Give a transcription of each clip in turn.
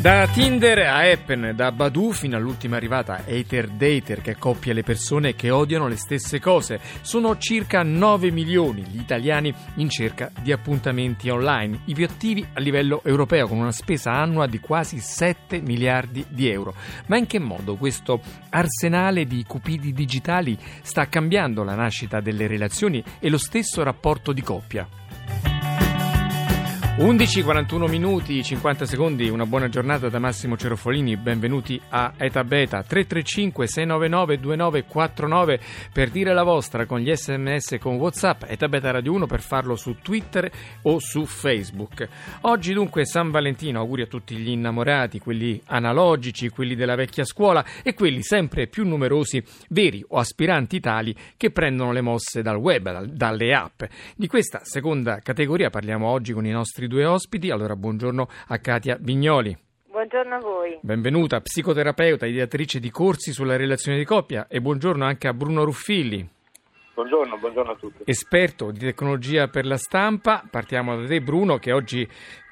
Da Tinder a Appen, da Badu fino all'ultima arrivata Hater Dater che accoppia le persone che odiano le stesse cose. Sono circa 9 milioni gli italiani in cerca di appuntamenti online, i più attivi a livello europeo con una spesa annua di quasi 7 miliardi di euro. Ma in che modo questo arsenale di cupidi digitali sta cambiando la nascita delle relazioni e lo stesso rapporto di coppia? 11, 41 minuti, 50 secondi, una buona giornata da Massimo Cerofolini, benvenuti a Eta Beta 335 699 2949 per dire la vostra con gli sms con Whatsapp, Eta Beta Radio 1 per farlo su Twitter o su Facebook. Oggi dunque San Valentino, auguri a tutti gli innamorati, quelli analogici, quelli della vecchia scuola e quelli sempre più numerosi, veri o aspiranti tali, che prendono le mosse dal web, dalle app. Di questa seconda categoria parliamo oggi con i nostri due ospiti. Allora, buongiorno a Katia Vignoli. Buongiorno a voi. Benvenuta, psicoterapeuta, ideatrice di corsi sulla relazione di coppia e buongiorno anche a Bruno Ruffilli. Buongiorno, buongiorno a tutti. Esperto di tecnologia per la stampa, partiamo da te Bruno che oggi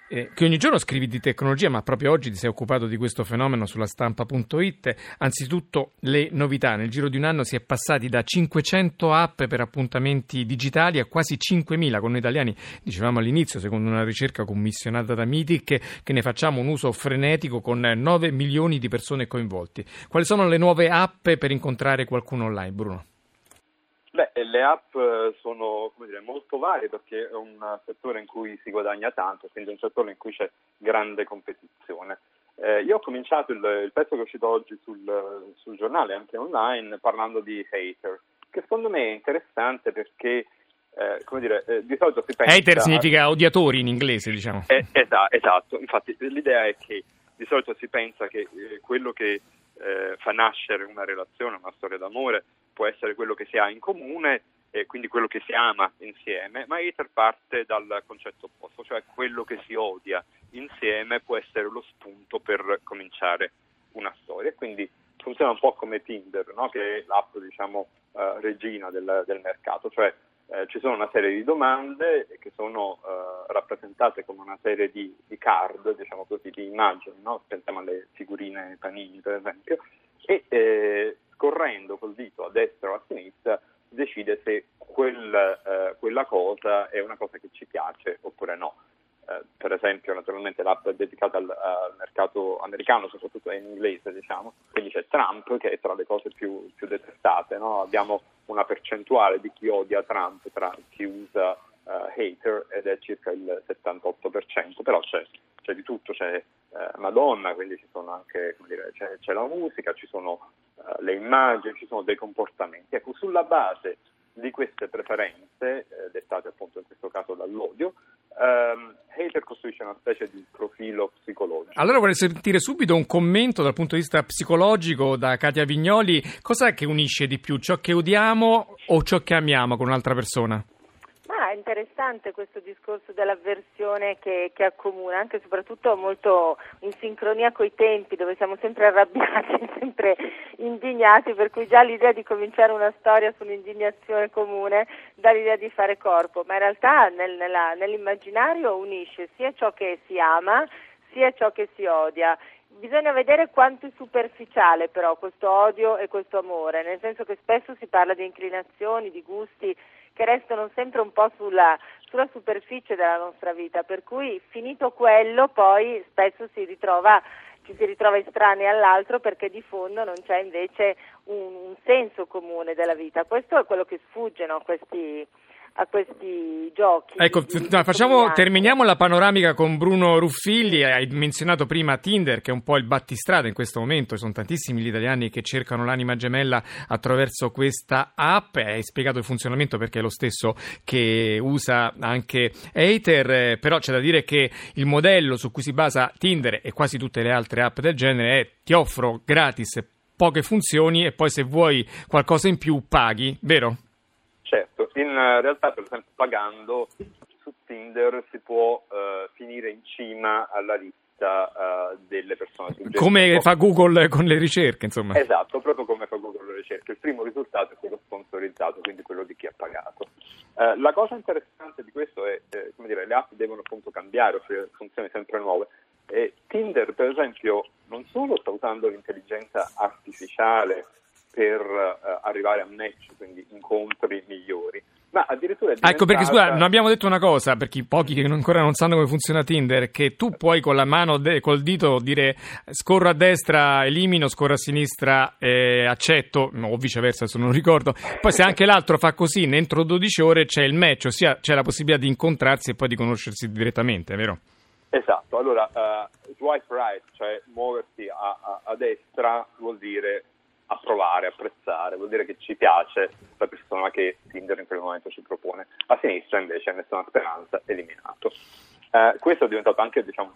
eh, che ogni giorno scrivi di tecnologia, ma proprio oggi ti sei occupato di questo fenomeno sulla stampa.it. Anzitutto le novità. Nel giro di un anno si è passati da 500 app per appuntamenti digitali a quasi 5.000 con noi italiani. Dicevamo all'inizio, secondo una ricerca commissionata da Mitic, che ne facciamo un uso frenetico con 9 milioni di persone coinvolti. Quali sono le nuove app per incontrare qualcuno online, Bruno? Le app eh, sono dire, molto varie perché è un settore in cui si guadagna tanto, quindi è un settore in cui c'è grande competizione. Eh, io ho cominciato il, il, pezzo che è uscito oggi sul, sul, giornale, anche online, parlando di hater, che secondo me è interessante perché eh, come dire, eh, di solito si pensa... Hater significa odiatori in inglese, diciamo. Esatto, esatto, infatti l'idea è che di solito si pensa che eh, quello che eh, fa nascere una relazione, una storia d'amore, può essere quello che si ha in comune e quindi quello che si ama insieme, ma Hater parte dal concetto opposto, cioè quello che si odia insieme può essere lo spunto per cominciare una storia. Quindi funziona un po' come Tinder, no? che è l'app diciamo, uh, regina del, del, mercato, cioè eh, ci sono una serie di domande che sono eh, rappresentate come una serie di, di card, diciamo così, di immagini, no? pensiamo alle figurine panini per esempio, e eh, scorrendo col dito a destra o a sinistra decide se quel, eh, quella cosa è una cosa che ci piace oppure no. Eh, per esempio, naturalmente l'app è dedicata al, al, mercato americano, soprattutto in inglese, diciamo, quindi c'è Trump che è tra le cose più, più detestate. No? Abbiamo una percentuale di chi odia Trump tra chi usa uh, hater ed è circa il 78%, però c'è, c'è di tutto, c'è eh, Madonna, quindi ci sono anche, dire, c'è, c'è, la musica, ci sono uh, le immagini, ci sono dei comportamenti. Ecco, sulla base di queste preferenze, eh, dettate appunto in questo caso dall'odio, Um, Hater costruisce una specie di profilo psicologico. Allora vorrei sentire subito un commento dal punto di vista psicologico da Katia Vignoli. Cos'è che unisce di più, ciò che odiamo o ciò che amiamo con un'altra persona? Interessante questo discorso dell'avversione che, che accomuna, anche e soprattutto molto in sincronia coi tempi, dove siamo sempre arrabbiati, sempre indignati, per cui già l'idea di cominciare una storia su un'indignazione comune dà l'idea di fare corpo, ma in realtà nel, nella, nell'immaginario unisce sia ciò che si ama sia ciò che si odia. Bisogna vedere quanto è superficiale però questo odio e questo amore, nel senso che spesso si parla di inclinazioni, di gusti che restano sempre un po' sulla, sulla superficie della nostra vita, per cui finito quello poi spesso si ritrova ci si ritrova estranei all'altro perché di fondo non c'è invece un, un senso comune della vita. Questo è quello che sfugge no, questi a questi giochi. Ecco, no, facciamo, terminiamo la panoramica con Bruno Ruffilli. Hai menzionato prima Tinder, che è un po' il battistrada in questo momento. Sono tantissimi gli italiani che cercano l'anima gemella attraverso questa app. Hai spiegato il funzionamento perché è lo stesso che usa anche Hater. Però c'è da dire che il modello su cui si basa Tinder e quasi tutte le altre app del genere è ti offro gratis poche funzioni e poi se vuoi qualcosa in più paghi, vero? In eh, realtà per esempio pagando su Tinder si può uh, finire in cima alla lista uh, delle persone suggerite. Come fa Google con le ricerche, insomma. Esatto, proprio come fa Google con le ricerche. Il primo risultato è quello sponsorizzato, quindi quello di chi ha pagato. Eh, la cosa interessante di questo è, eh, come dire, le app devono appunto cambiare, offrire funzioni sempre nuove. E Tinder, per esempio, non solo sta usando l'intelligenza artificiale per uh, arrivare a match, quindi incontri migliori, ma addirittura diventata... Ecco perché scusa, non abbiamo detto una cosa, per i pochi che ancora non sanno come funziona Tinder, che tu puoi con la mano, de- col dito dire scorro a destra, elimino, scorro a sinistra, eh, accetto, o viceversa, se non ricordo. Poi se anche l'altro fa così, entro 12 ore c'è il match, ossia c'è la possibilità di incontrarsi e poi di conoscersi direttamente, vero? Esatto, allora uh, swipe right, cioè muoversi a, a, a, destra vuol dire approvare, apprezzare, vuol dire che ci piace la persona che Tinder in quel momento ci propone. A sinistra invece nessuna speranza, eliminato. Uh, questo è diventato anche, diciamo,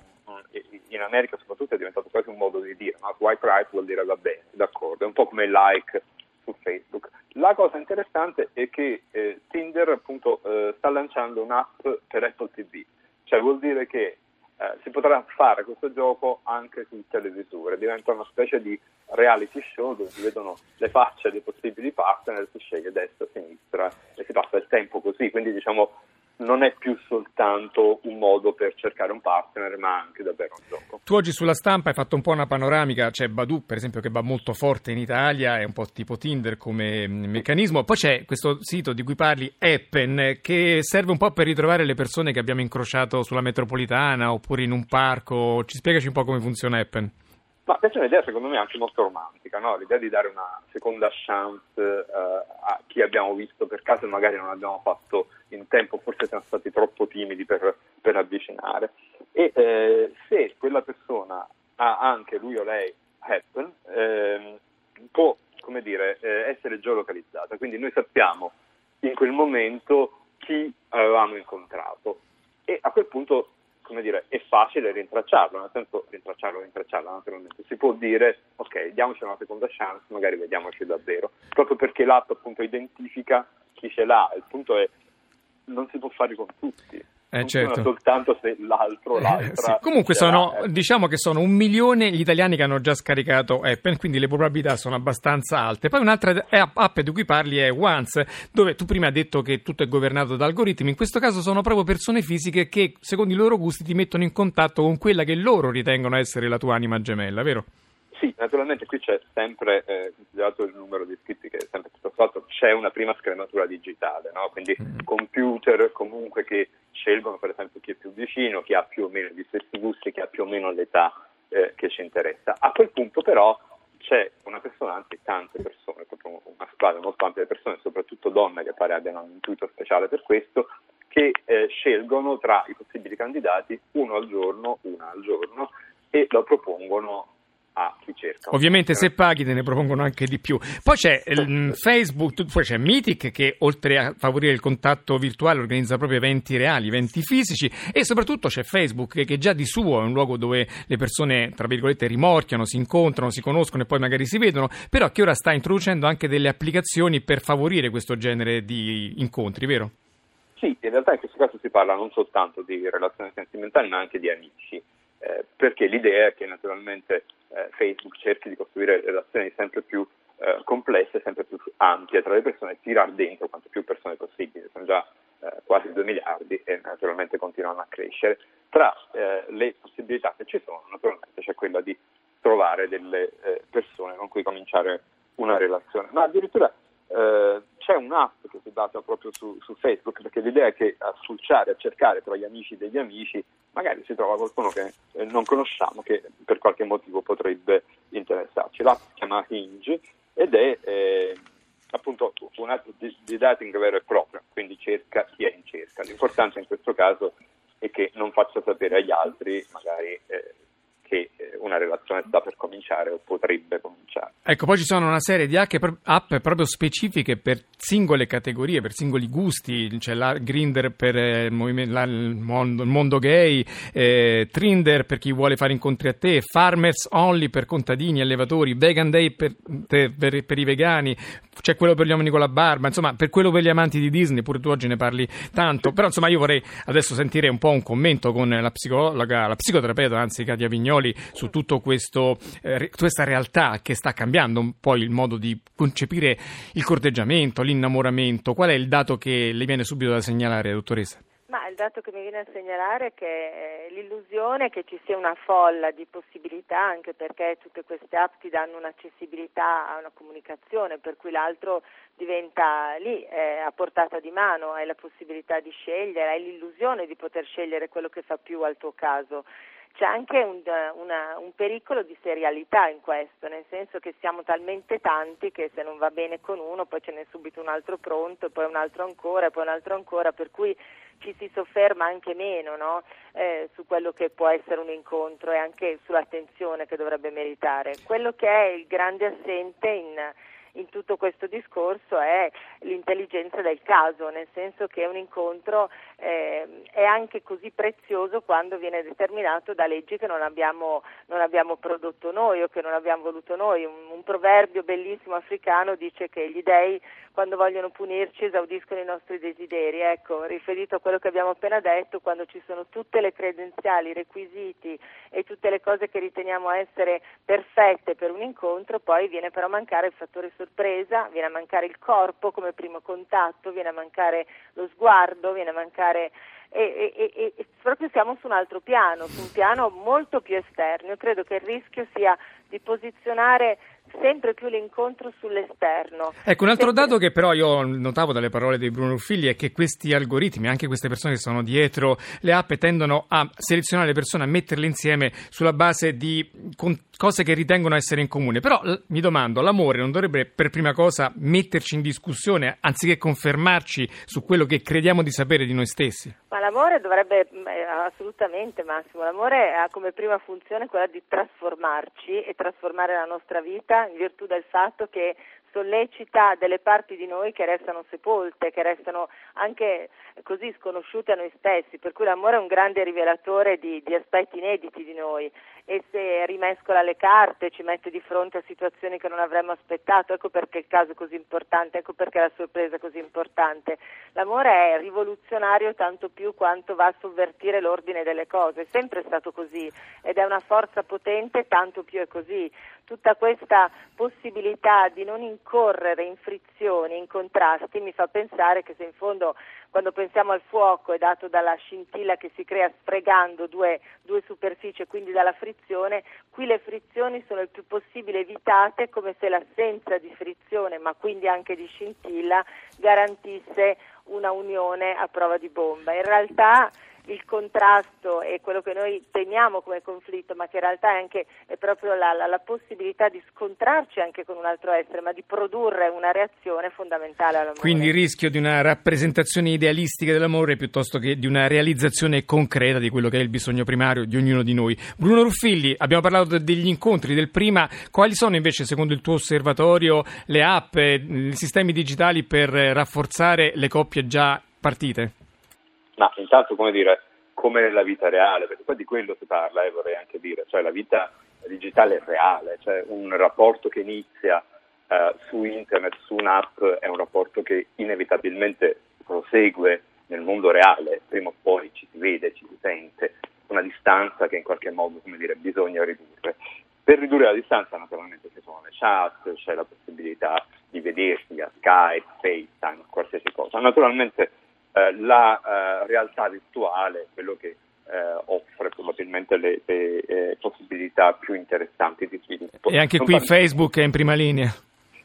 in America soprattutto è diventato quasi un modo di dire, no? swipe right vuol dire va bene, d'accordo, è un po' come like su Facebook. La cosa interessante è che eh, Tinder appunto eh, sta lanciando un'app per Apple TV, cioè vuol dire che eh, si potrà fare questo gioco anche su televisore, diventa una specie di reality show dove si vedono le facce dei possibili partner, si sceglie destra, sinistra e si passa il tempo così, quindi diciamo non è più soltanto un modo per cercare un partner, ma anche davvero un gioco. Tu oggi sulla stampa hai fatto un po' una panoramica, c'è Badu per esempio che va molto forte in Italia, è un po' tipo Tinder come mm, meccanismo, poi c'è questo sito di cui parli, Appen, che serve un po' per ritrovare le persone che abbiamo incrociato sulla metropolitana oppure in un parco, ci spiegaci un po' come funziona Appen. Ma questa è un'idea secondo me anche molto romantica, no? l'idea di dare una seconda chance uh, a chi abbiamo visto per caso e magari non abbiamo fatto in tempo, forse siamo stati troppo timidi per, per avvicinare. E eh, se quella persona ha anche lui o lei happen, eh, può dire, eh, essere geolocalizzata, quindi noi sappiamo in quel momento chi avevamo incontrato e a quel punto come dire, è facile rintracciarlo, nel senso rintracciarlo, rintracciarlo naturalmente. Si può dire, ok, diamoci una seconda chance, magari vediamoci davvero, proprio perché l'app appunto identifica chi ce l'ha, il punto è non si può fare con tutti. Eh, certo. soltanto se l'altro eh, l'altra. Eh, sì. Comunque sono, diciamo che sono un milione gli italiani che hanno già scaricato Appen, quindi le probabilità sono abbastanza alte. Poi un'altra app di cui parli è Once, dove tu prima hai detto che tutto è governato da algoritmi, in questo caso sono proprio persone fisiche che secondo i loro gusti ti mettono in contatto con quella che loro ritengono essere la tua anima gemella, vero? Sì, naturalmente qui c'è sempre, eh, considerato il numero di iscritti che è sempre tutto fatto, c'è una prima scrematura digitale, no? quindi mm. computer comunque che scelgono per esempio chi è più vicino, chi ha più o meno gli stessi gusti, chi ha più o meno l'età eh, che ci interessa. A quel punto però c'è una persona, anzi tante persone, proprio una squadra molto ampia di persone, soprattutto donne che pare abbiano un intuito speciale per questo, che eh, scelgono tra i possibili candidati uno al giorno, una al giorno e lo propongono a chi cerca. Ovviamente se paghi te ne propongono anche di più. Poi c'è il Facebook, poi c'è Mythic che oltre a favorire il contatto virtuale organizza proprio eventi reali, eventi fisici e soprattutto c'è Facebook che già di suo è un luogo dove le persone tra virgolette rimorchiano, si incontrano, si conoscono e poi magari si vedono, però che ora sta introducendo anche delle applicazioni per favorire questo genere di incontri, vero? Sì, in realtà in questo caso si parla non soltanto di relazioni sentimentali ma anche di amici. Eh, perché l'idea è che naturalmente eh, Facebook cerchi di costruire relazioni sempre più eh, complesse, sempre più ampie tra le persone e tirar dentro quante più persone possibili, sono già eh, quasi 2 miliardi e naturalmente continuano a crescere. Tra eh, le possibilità che ci sono naturalmente c'è quella di trovare delle persone con cui cominciare una relazione, ma addirittura c'è un'app che si basa proprio su, su, Facebook perché l'idea è che a spulciare, a cercare tra gli amici degli amici magari si trova qualcuno che eh, non conosciamo che per qualche motivo potrebbe interessarci. L'app si chiama Hinge ed è eh, appunto un'app di, di dating vero e proprio, quindi cerca chi è in cerca. L'importante in questo caso è che non faccia sapere agli altri magari eh, che eh, una relazione sta per cominciare o potrebbe cominciare. Ecco, poi ci sono una serie di app proprio specifiche per singole categorie, per singoli gusti, c'è la Grinder per eh, il, mondo, il, mondo, gay, eh, Trinder per chi vuole fare incontri a te, Farmers Only per contadini, allevatori, Vegan Day per, per, per, i vegani, c'è quello per gli uomini con la barba, insomma per quello per gli amanti di Disney, pure tu oggi ne parli tanto, però insomma io vorrei adesso sentire un po' un commento con la psicologa, la psicoterapeuta, anzi Katia Vignoli, su tutto questo, eh, questa realtà che sta cambiando un po' il modo di concepire il corteggiamento, l'innamoramento. Qual è il dato che le viene subito da segnalare, dottoressa? Ma il dato che mi viene a segnalare è che l'illusione che ci sia una folla di possibilità, anche perché tutte queste app ti danno un'accessibilità a una comunicazione, per cui l'altro diventa lì, a portata di mano, hai la possibilità di scegliere, hai l'illusione di poter scegliere quello che fa più al tuo caso c'è anche un, una, un, pericolo di serialità in questo, nel senso che siamo talmente tanti che se non va bene con uno poi ce n'è subito un altro pronto, poi un altro ancora, poi un altro ancora, per cui ci si sofferma anche meno no? eh, su quello che può essere un incontro e anche sull'attenzione che dovrebbe meritare. Quello che è il grande assente in in tutto questo discorso è l'intelligenza del caso, nel senso che un incontro eh, è anche così prezioso quando viene determinato da leggi che non abbiamo, non abbiamo prodotto noi o che non abbiamo voluto noi. Un, un, proverbio bellissimo africano dice che gli dei quando vogliono punirci esaudiscono i nostri desideri. Ecco, riferito a quello che abbiamo appena detto, quando ci sono tutte le credenziali, i requisiti e tutte le cose che riteniamo essere perfette per un incontro, poi viene però a mancare il fattore sorpresa, viene a mancare il corpo come primo contatto, viene a mancare lo sguardo, viene a mancare e, e, e, proprio siamo su un altro piano, su un piano molto più esterno. Io credo che il rischio sia di posizionare sempre più l'incontro sull'esterno. Ecco, un altro Perché... dato che però io notavo dalle parole di Bruno Ruffilli è che questi algoritmi, anche queste persone che sono dietro le app, tendono a selezionare le persone, a metterle insieme sulla base di cose che ritengono essere in comune. Però mi domando, l'amore non dovrebbe per prima cosa metterci in discussione anziché confermarci su quello che crediamo di sapere di noi stessi? Ma l'amore dovrebbe, assolutamente Massimo, l'amore ha come prima funzione quella di trasformarci e trasformare la nostra vita in virtù del fatto che sollecita delle parti di noi che restano sepolte, che restano anche così sconosciute a noi stessi, per cui l'amore è un grande rivelatore di, di aspetti inediti di noi e se rimescola le carte, ci mette di fronte a situazioni che non avremmo aspettato, ecco perché il caso è così importante, ecco perché la sorpresa è così importante. L'amore è rivoluzionario tanto più quanto va a sovvertire l'ordine delle cose, è sempre stato così ed è una forza potente tanto più è così. Tutta questa possibilità di non incorrere in frizioni, in contrasti, mi fa pensare che se in fondo quando pensiamo al fuoco è dato dalla scintilla che si crea sfregando due, due superfici e quindi dalla frizione, qui le frizioni sono il più possibile evitate come se l'assenza di frizione, ma quindi anche di scintilla, garantisse una unione a prova di bomba. In realtà il contrasto e quello che noi temiamo come conflitto, ma che in realtà è anche è proprio la, la, la, possibilità di scontrarci anche con un altro essere, ma di produrre una reazione fondamentale all'amore. Quindi il rischio di una rappresentazione idealistica dell'amore piuttosto che di una realizzazione concreta di quello che è il bisogno primario di ognuno di noi. Bruno Ruffilli, abbiamo parlato degli incontri del prima, quali sono invece secondo il tuo osservatorio le app, i sistemi digitali per rafforzare le coppie già partite? Ma intanto, come dire, come nella vita reale, perché poi di quello si parla, e eh, vorrei anche dire, cioè la vita digitale è reale, cioè un rapporto che inizia eh, su internet, su un'app, è un rapporto che inevitabilmente prosegue nel mondo reale, prima o poi ci si vede, ci si sente, una distanza che in qualche modo dire, bisogna ridurre. Per ridurre la distanza naturalmente ci sono le chat, c'è la possibilità di vedersi via Skype, FaceTime, qualsiasi cosa. Naturalmente eh, la eh, realtà virtuale, quello che eh, offre probabilmente le, le eh, possibilità più interessanti di sviluppo. E anche non qui parliamo... Facebook è in prima linea.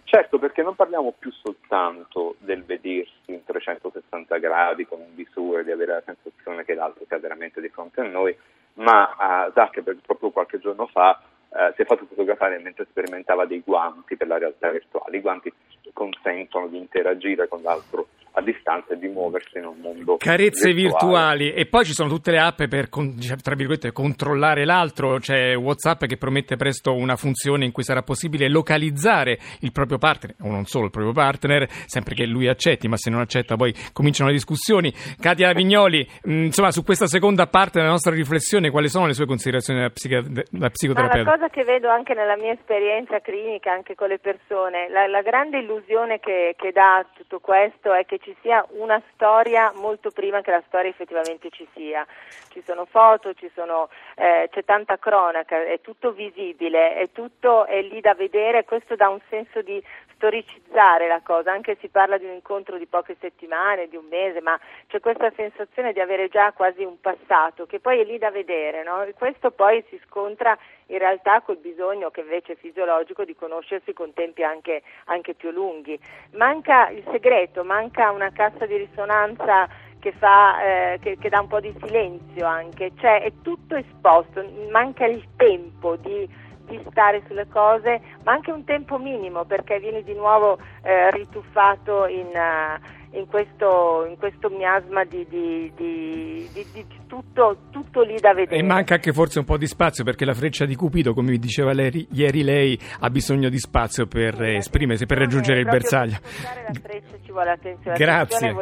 Certo, perché non parliamo più soltanto del vedersi in 360 gradi con un visore, di avere la sensazione che l'altro sia veramente di fronte a noi, ma Zuckerberg proprio qualche giorno fa uh, si è fatto fotografare mentre sperimentava dei guanti per la realtà virtuale. I guanti consentono di interagire con l'altro a distanza e di muoversi in un mondo carezze virtuale. virtuali e poi ci sono tutte le app per diciamo, tra virgolette controllare l'altro c'è Whatsapp che promette presto una funzione in cui sarà possibile localizzare il proprio partner o non solo il proprio partner sempre che lui accetti ma se non accetta poi cominciano le discussioni Katia Vignoli mm, insomma su questa seconda parte della nostra riflessione quali sono le sue considerazioni da, psica- da psicoterapeuta? Ma la cosa che vedo anche nella mia esperienza clinica anche con le persone la, la grande illusione che, che dà tutto questo è che ci sia una storia molto prima che la storia effettivamente ci sia. Ci sono foto, ci sono, eh, c'è tanta cronaca, è tutto visibile, è tutto è lì da vedere, questo dà un senso di storicizzare la cosa, anche si parla di un incontro di poche settimane, di un mese, ma c'è questa sensazione di avere già quasi un passato che poi è lì da vedere, no? E questo poi si scontra in realtà col bisogno che invece è fisiologico di conoscersi con tempi anche, anche più lunghi. Manca il segreto, manca una cassa di risonanza che, fa, eh, che, che dà un po' di silenzio anche, cioè è tutto esposto, manca il tempo di di stare sulle cose, ma anche un tempo minimo perché vieni di nuovo eh, rituffato in, uh, in, questo, in, questo, miasma di, di, di, di tutto, tutto, lì da vedere. E manca anche forse un po' di spazio perché la freccia di Cupido, come vi diceva lei, ieri lei, ha bisogno di spazio per sì, esprimersi, per raggiungere il bersaglio. La freccia ci vuole attenzione, grazie.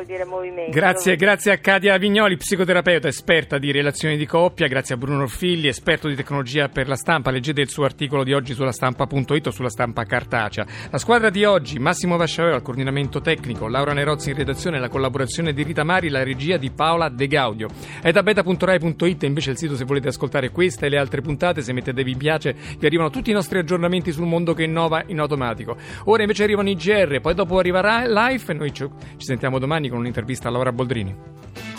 Grazie, grazie a Cadia Vignoli, psicoterapeuta, esperta di relazioni di coppia, grazie a Bruno Orfilli, esperto di tecnologia per la stampa, leggete il suo articolo di oggi sulla stampa.it o sulla stampa cartacea. La squadra di oggi, Massimo Vasciaveo al coordinamento tecnico, Laura Nerozzi in redazione, la collaborazione di Rita Mari, la regia di Paola De Gaudio. È beta.rai.it invece il sito se volete ascoltare questa e le altre puntate, se mettete vi piace vi arrivano tutti i nostri aggiornamenti sul mondo che innova in automatico. Ora invece arrivano i GR, poi dopo arriverà Life e noi ci sentiamo domani con un'intervista a Laura Boldrini.